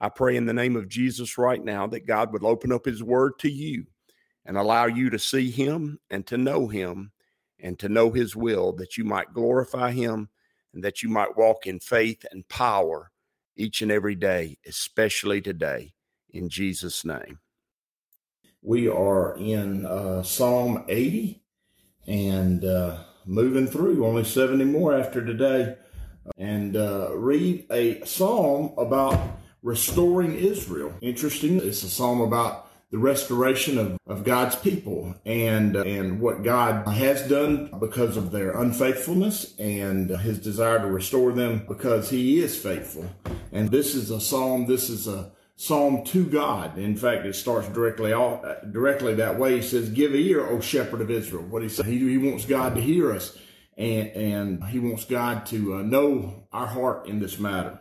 I pray in the name of Jesus right now that God would open up his word to you and allow you to see him and to know him and to know his will, that you might glorify him and that you might walk in faith and power each and every day, especially today, in Jesus' name. We are in uh, Psalm 80 and uh, moving through, only 70 more after today, and uh, read a psalm about restoring Israel. Interesting. It's a psalm about the restoration of, of God's people and uh, and what God has done because of their unfaithfulness and his desire to restore them because he is faithful. And this is a psalm this is a psalm to God. In fact, it starts directly off, directly that way. He says, "Give ear, O shepherd of Israel." What he said, he, he wants God to hear us and and he wants God to uh, know our heart in this matter.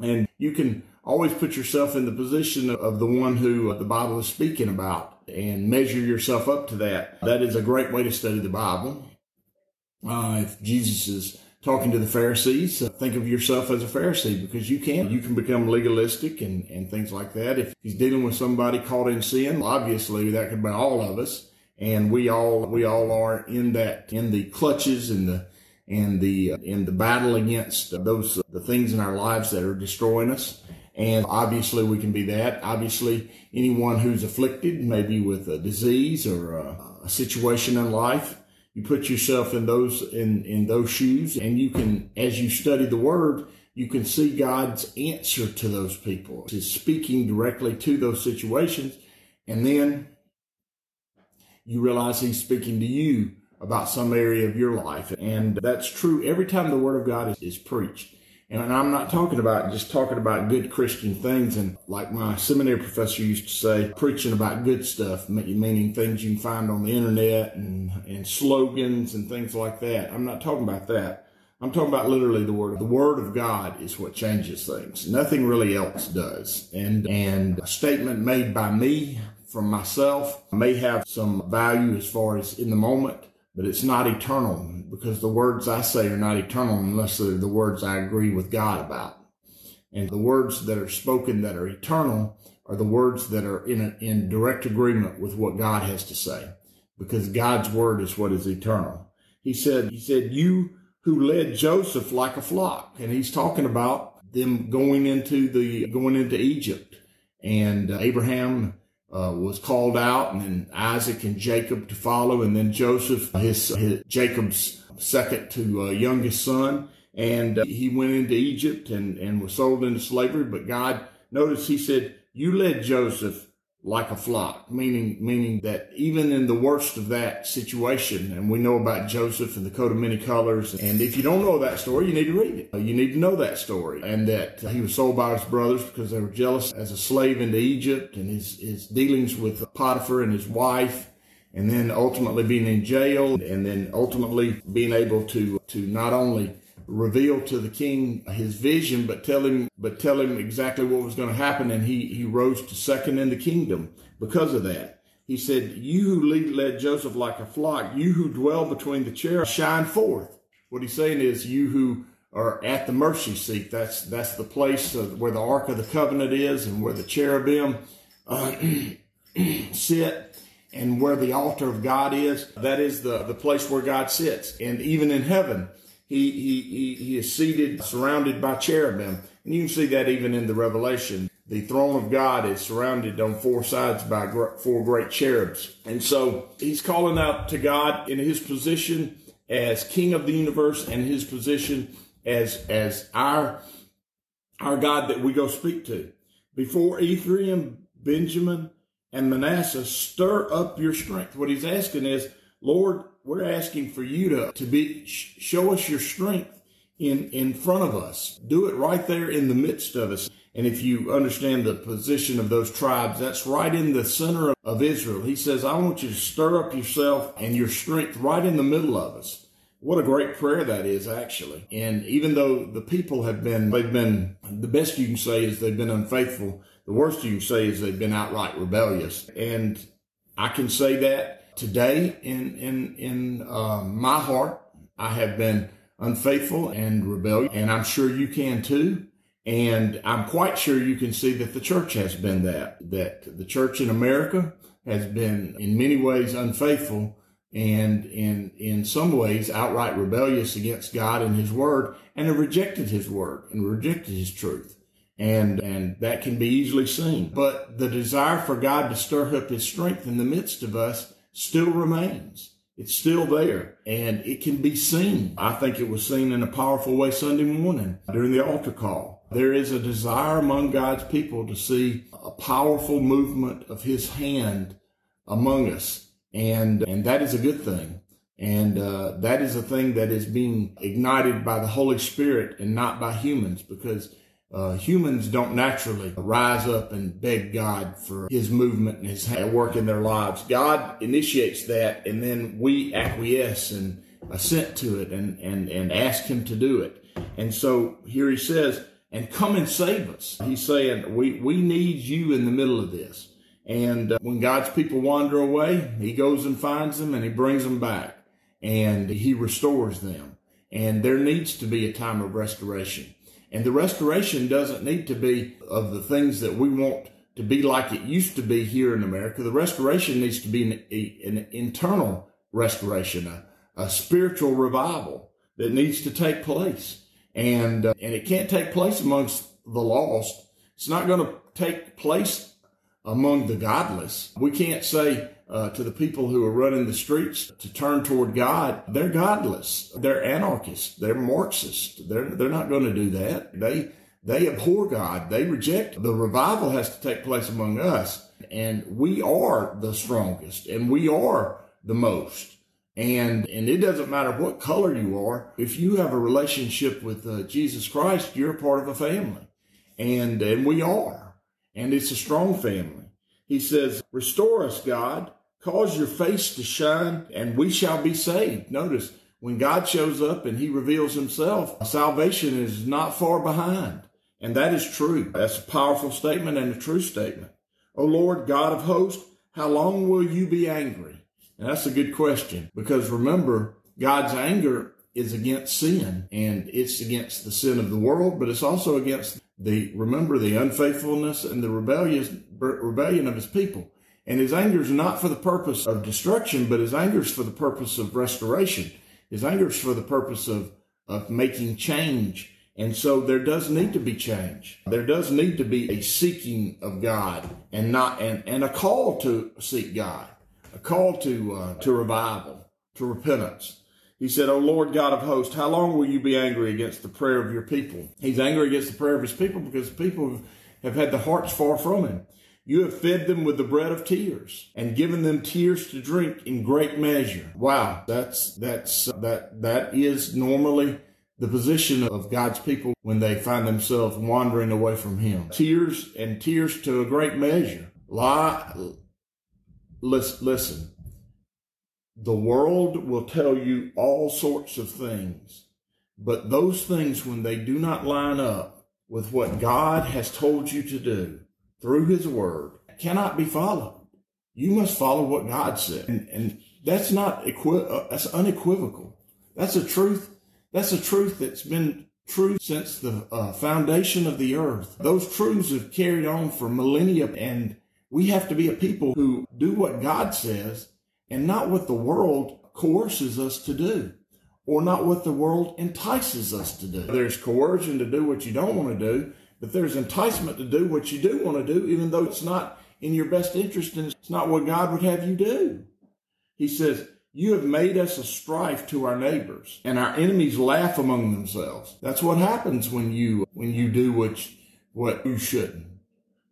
And you can always put yourself in the position of the one who uh, the Bible is speaking about and measure yourself up to that. That is a great way to study the Bible. Uh, if Jesus is talking to the Pharisees, uh, think of yourself as a Pharisee because you can. You can become legalistic and, and things like that. If he's dealing with somebody caught in sin, obviously that could be all of us. And we all, we all are in that, in the clutches and the, and the in the battle against those the things in our lives that are destroying us. And obviously we can be that. Obviously anyone who's afflicted, maybe with a disease or a, a situation in life, you put yourself in those in in those shoes and you can as you study the word you can see god's answer to those people he's speaking directly to those situations and then you realize he's speaking to you about some area of your life. And that's true every time the word of God is, is preached. And I'm not talking about just talking about good Christian things. And like my seminary professor used to say, preaching about good stuff, meaning things you can find on the internet and, and slogans and things like that. I'm not talking about that. I'm talking about literally the word. The word of God is what changes things. Nothing really else does. And, and a statement made by me from myself may have some value as far as in the moment but it's not eternal because the words I say are not eternal unless they're the words I agree with God about. And the words that are spoken that are eternal are the words that are in a, in direct agreement with what God has to say because God's word is what is eternal. He said, he said, you who led Joseph like a flock. And he's talking about them going into the, going into Egypt and uh, Abraham uh, was called out, and then Isaac and Jacob to follow, and then Joseph, his, his Jacob's second to uh, youngest son, and uh, he went into Egypt and and was sold into slavery. But God, notice He said, "You led Joseph like a flock, meaning, meaning that even in the worst of that situation, and we know about Joseph and the coat of many colors. And if you don't know that story, you need to read it. Uh, you need to know that story and that uh, he was sold by his brothers because they were jealous as a slave into Egypt and his, his dealings with Potiphar and his wife and then ultimately being in jail and then ultimately being able to, to not only reveal to the king his vision, but tell him, but tell him exactly what was going to happen. And he, he rose to second in the kingdom because of that. He said, you who lead, led Joseph like a flock, you who dwell between the cherubs, shine forth. What he's saying is you who are at the mercy seat. That's, that's the place where the Ark of the Covenant is and where the cherubim uh, sit and where the altar of God is. That is the, the place where God sits. And even in heaven, he, he, he, he is seated, surrounded by cherubim. And you can see that even in the Revelation. The throne of God is surrounded on four sides by four great cherubs. And so he's calling out to God in his position as king of the universe and his position as, as our, our God that we go speak to. Before Ephraim, Benjamin, and Manasseh, stir up your strength. What he's asking is, Lord, we're asking for you to, to be, show us your strength in, in front of us. Do it right there in the midst of us. And if you understand the position of those tribes, that's right in the center of Israel. He says, I want you to stir up yourself and your strength right in the middle of us. What a great prayer that is, actually. And even though the people have been, they've been, the best you can say is they've been unfaithful. The worst you can say is they've been outright rebellious. And I can say that today in, in, in uh, my heart, I have been unfaithful and rebellious. And I'm sure you can too. And I'm quite sure you can see that the church has been that, that the church in America has been in many ways unfaithful and in, in some ways outright rebellious against God and his word and have rejected his word and rejected his truth. And, and that can be easily seen. But the desire for God to stir up his strength in the midst of us still remains. It's still there and it can be seen. I think it was seen in a powerful way Sunday morning during the altar call. There is a desire among God's people to see a powerful movement of his hand among us. And, and that is a good thing. And uh, that is a thing that is being ignited by the Holy Spirit and not by humans because uh, humans don't naturally rise up and beg God for his movement and his work in their lives. God initiates that and then we acquiesce and assent to it and, and, and ask him to do it. And so here he says, and come and save us. He's saying, we, we need you in the middle of this. And uh, when God's people wander away, he goes and finds them and he brings them back and he restores them. And there needs to be a time of restoration. And the restoration doesn't need to be of the things that we want to be like it used to be here in America. The restoration needs to be an, an internal restoration, a, a, spiritual revival that needs to take place. And, uh, and it can't take place amongst the lost. It's not going to take place among the godless. We can't say, uh, to the people who are running the streets to turn toward God, they're godless. They're anarchists. They're Marxists. They're, they're not going to do that. They, they abhor God. They reject. The revival has to take place among us. And we are the strongest and we are the most. And, and it doesn't matter what color you are. If you have a relationship with uh, Jesus Christ, you're part of a family. And, and we are. And it's a strong family. He says, Restore us, God. Cause your face to shine, and we shall be saved. Notice, when God shows up and he reveals himself, salvation is not far behind. And that is true. That's a powerful statement and a true statement. O Lord, God of hosts, how long will you be angry? And that's a good question because remember, God's anger is against sin and it's against the sin of the world, but it's also against the, remember the unfaithfulness and the rebellious, rebellion of his people. And his anger is not for the purpose of destruction, but his anger is for the purpose of restoration. His anger is for the purpose of, of making change. And so there does need to be change. There does need to be a seeking of God and not, and, and a call to seek God, a call to, uh, to revival, to repentance. He said, O Lord God of hosts, how long will you be angry against the prayer of your people? He's angry against the prayer of his people because people have had the hearts far from him. You have fed them with the bread of tears and given them tears to drink in great measure. Wow. That's, that's, uh, that, that is normally the position of God's people when they find themselves wandering away from Him. Tears and tears to a great measure. Lie, listen, the world will tell you all sorts of things, but those things, when they do not line up with what God has told you to do through His Word, cannot be followed. You must follow what God said. And, and that's not, equi- uh, that's unequivocal. That's a truth. That's a truth that's been true since the uh, foundation of the earth. Those truths have carried on for millennia and we have to be a people who do what God says and not what the world coerces us to do or not what the world entices us to do. There's coercion to do what you don't want to do, but there's enticement to do what you do want to do, even though it's not in your best interest and it's not what God would have you do. He says, you have made us a strife to our neighbors and our enemies laugh among themselves. That's what happens when you, when you do what, what you shouldn't.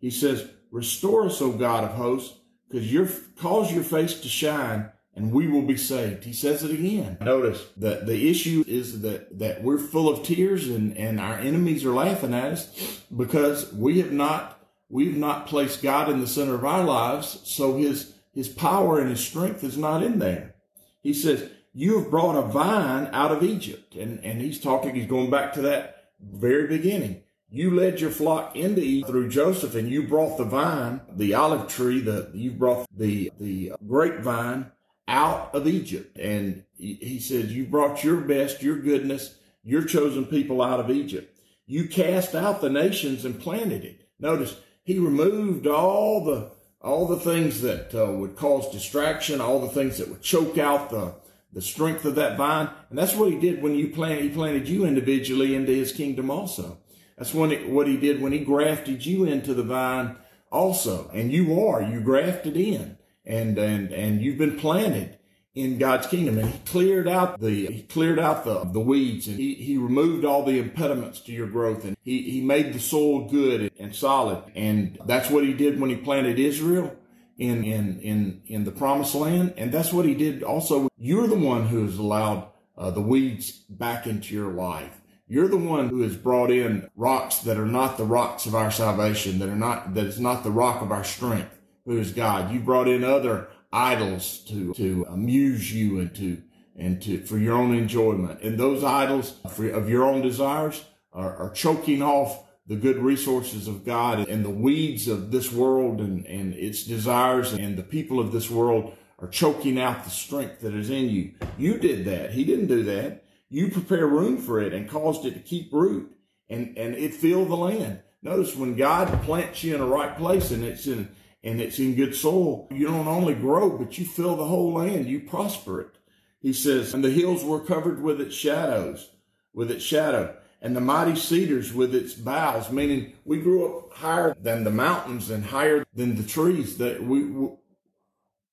He says, restore us, O God of hosts, because your cause your face to shine and we will be saved. He says it again. Notice that the issue is that, that we're full of tears and, and our enemies are laughing at us because we have not, we've not placed God in the center of our lives. So his, his power and his strength is not in there. He says, you have brought a vine out of Egypt. And, and he's talking, he's going back to that very beginning. You led your flock into Egypt through Joseph and you brought the vine, the olive tree, the, you brought the, the grapevine out of Egypt. And he says, you brought your best, your goodness, your chosen people out of Egypt. You cast out the nations and planted it. Notice he removed all the, all the things that uh, would cause distraction, all the things that would choke out the, the strength of that vine. And that's what he did when you planted, he planted you individually into his kingdom also. That's when it, what he did when he grafted you into the vine also. And you are, you grafted in and and and you've been planted in God's kingdom. And he cleared out the he cleared out the the weeds and he, he removed all the impediments to your growth and he, he made the soil good and solid. And that's what he did when he planted Israel in in in in the promised land. And that's what he did also. You're the one who has allowed uh, the weeds back into your life. You're the one who has brought in rocks that are not the rocks of our salvation, that are not, that is not the rock of our strength who is God. You brought in other idols to, to amuse you and to, and to, for your own enjoyment. And those idols for, of your own desires are, are choking off the good resources of God and the weeds of this world and, and its desires and the people of this world are choking out the strength that is in you. You did that. He didn't do that. You prepare room for it and caused it to keep root and, and it filled the land. Notice when God plants you in the right place and it's in, and it's in good soil, you don't only grow, but you fill the whole land. You prosper it. He says, and the hills were covered with its shadows, with its shadow, and the mighty cedars with its boughs, meaning we grew up higher than the mountains and higher than the trees that we,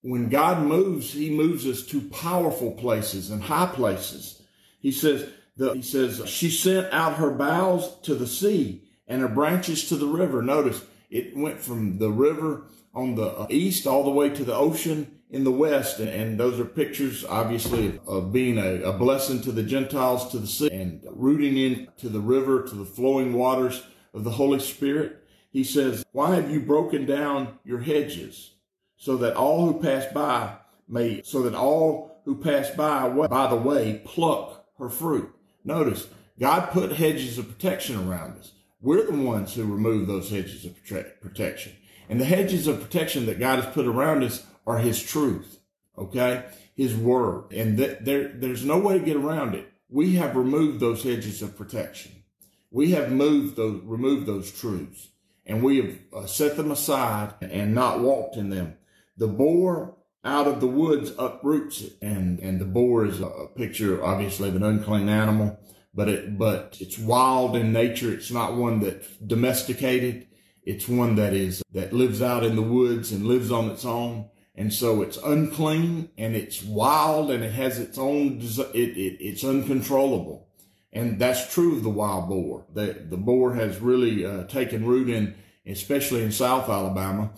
when God moves, he moves us to powerful places and high places. He says, the, he says, she sent out her boughs to the sea and her branches to the river. Notice it went from the river on the east all the way to the ocean in the west. And, those are pictures, obviously, of being a, a, blessing to the Gentiles, to the sea, and rooting into the river, to the flowing waters of the Holy Spirit. He says, why have you broken down your hedges so that all who pass by may, so that all who pass by, by the way, pluck her fruit? Notice, God put hedges of protection around us. We're the ones who remove those hedges of protection. And the hedges of protection that God has put around us are his truth. Okay. His word. And th- there, there's no way to get around it. We have removed those hedges of protection. We have moved those, removed those truths and we have uh, set them aside and not walked in them. The boar out of the woods uproots it. And, and the boar is a picture, obviously, of an unclean animal, but it, but it's wild in nature. It's not one that's domesticated. It's one that is, that lives out in the woods and lives on its own. And so it's unclean and it's wild and it has its own, it, it, it's uncontrollable. And that's true of the wild boar. The, the boar has really uh, taken root in, especially in South Alabama.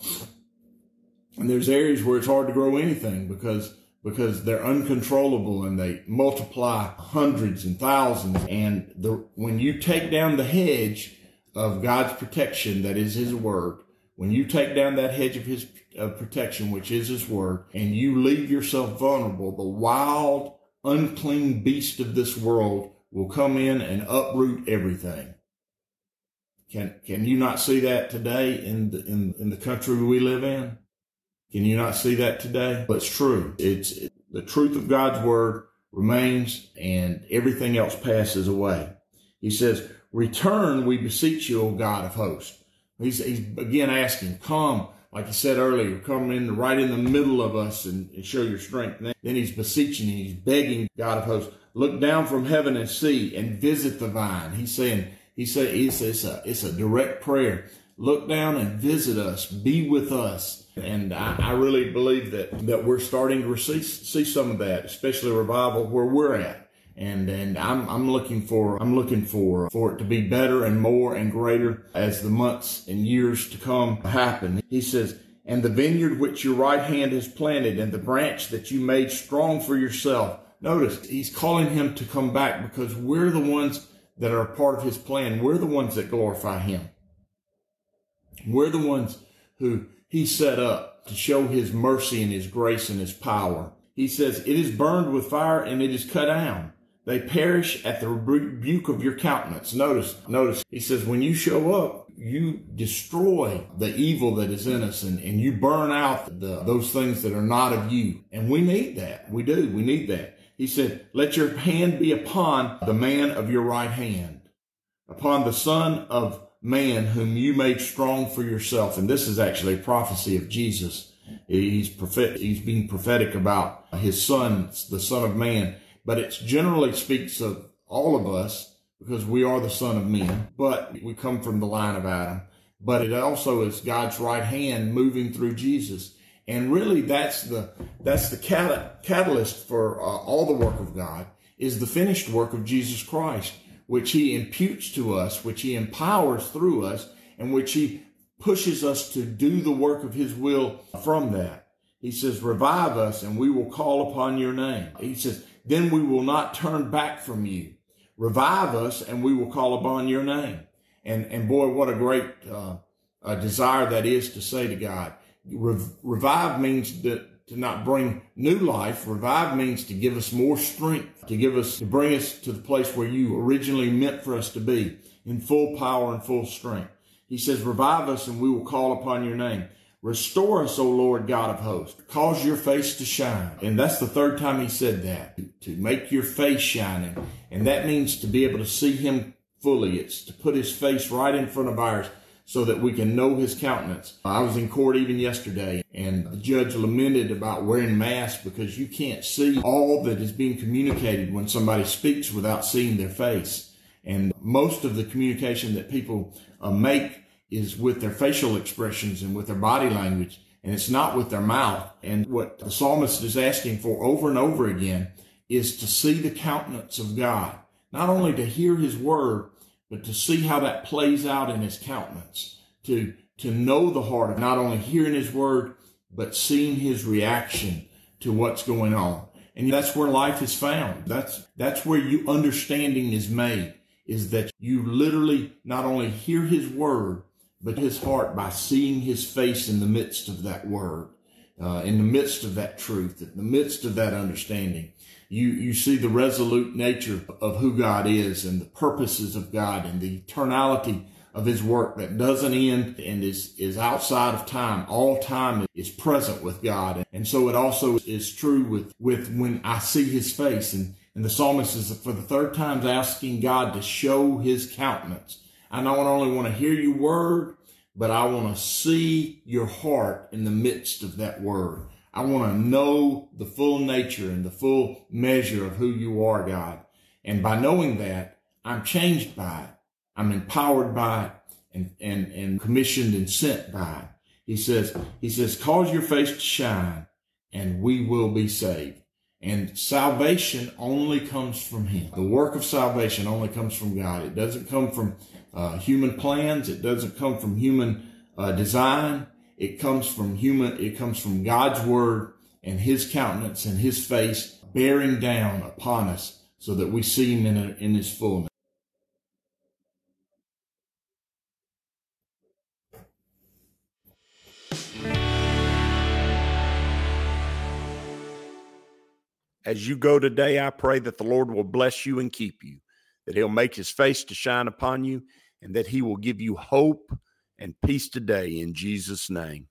And there's areas where it's hard to grow anything because, because they're uncontrollable and they multiply hundreds and thousands. And the, when you take down the hedge, of God's protection that is his word, when you take down that hedge of his of protection, which is his word, and you leave yourself vulnerable, the wild, unclean beast of this world will come in and uproot everything. Can, can you not see that today in the, in, in the country we live in? Can you not see that today? But it's true. It's it, the truth of God's word remains and everything else passes away. He says, Return, we beseech you, O God of hosts. He's, he's again asking, come, like he said earlier, come in right in the middle of us and, and show your strength. And then he's beseeching, he's begging God of hosts, look down from heaven and see and visit the vine. He's saying, he said, says, it's a, it's a direct prayer. Look down and visit us, be with us. And I, I really believe that, that we're starting to see, see some of that, especially revival where we're at and and I'm I'm looking for I'm looking for for it to be better and more and greater as the months and years to come happen. He says, and the vineyard which your right hand has planted, and the branch that you made strong for yourself. Notice he's calling him to come back because we're the ones that are part of his plan. We're the ones that glorify him. We're the ones who he set up to show his mercy and his grace and his power. He says, it is burned with fire and it is cut down. They perish at the rebuke of your countenance. Notice, notice, he says, when you show up, you destroy the evil that is in us and, and you burn out the, those things that are not of you. And we need that. We do. We need that. He said, let your hand be upon the man of your right hand, upon the son of man whom you made strong for yourself. And this is actually a prophecy of Jesus. He's prophet, he's being prophetic about his son, the son of man, but it generally speaks of all of us because we are the son of men, but we come from the line of Adam. But it also is God's right hand moving through Jesus. And really that's the, that's the catalyst for uh, all the work of God is the finished work of Jesus Christ, which he imputes to us, which he empowers through us, and which he pushes us to do the work of his will from that. He says, revive us and we will call upon your name. He says, then we will not turn back from you. Revive us and we will call upon your name. And, and boy, what a great, uh, a desire that is to say to God. revive means that to not bring new life. Revive means to give us more strength, to give us, to bring us to the place where you originally meant for us to be in full power and full strength. He says, revive us and we will call upon your name. Restore us, O Lord God of hosts. Cause your face to shine. And that's the third time he said that, to make your face shining. And that means to be able to see him fully. It's to put his face right in front of ours so that we can know his countenance. I was in court even yesterday and the judge lamented about wearing masks because you can't see all that is being communicated when somebody speaks without seeing their face. And most of the communication that people uh, make is with their facial expressions and with their body language, and it's not with their mouth. And what the psalmist is asking for over and over again is to see the countenance of God, not only to hear his word, but to see how that plays out in his countenance, to, to know the heart of not only hearing his word, but seeing his reaction to what's going on. And that's where life is found. That's, that's where you understanding is made, is that you literally not only hear his word, but his heart by seeing his face in the midst of that word, uh, in the midst of that truth, in the midst of that understanding. You, you see the resolute nature of who God is and the purposes of God and the eternality of his work that doesn't end and is, is outside of time. All time is present with God. And so it also is true with, with when I see his face and, and the psalmist is for the third time asking God to show his countenance I not only want to hear your word, but I want to see your heart in the midst of that word. I want to know the full nature and the full measure of who you are, God. And by knowing that, I'm changed by it. I'm empowered by it and, and, and commissioned and sent by it. He says, he says, cause your face to shine and we will be saved. And salvation only comes from Him. The work of salvation only comes from God. It doesn't come from uh, human plans. It doesn't come from human uh, design. It comes from human. It comes from God's word and His countenance and His face bearing down upon us, so that we see Him in, a, in His fullness. As you go today, I pray that the Lord will bless you and keep you, that He'll make His face to shine upon you, and that He will give you hope and peace today in Jesus' name.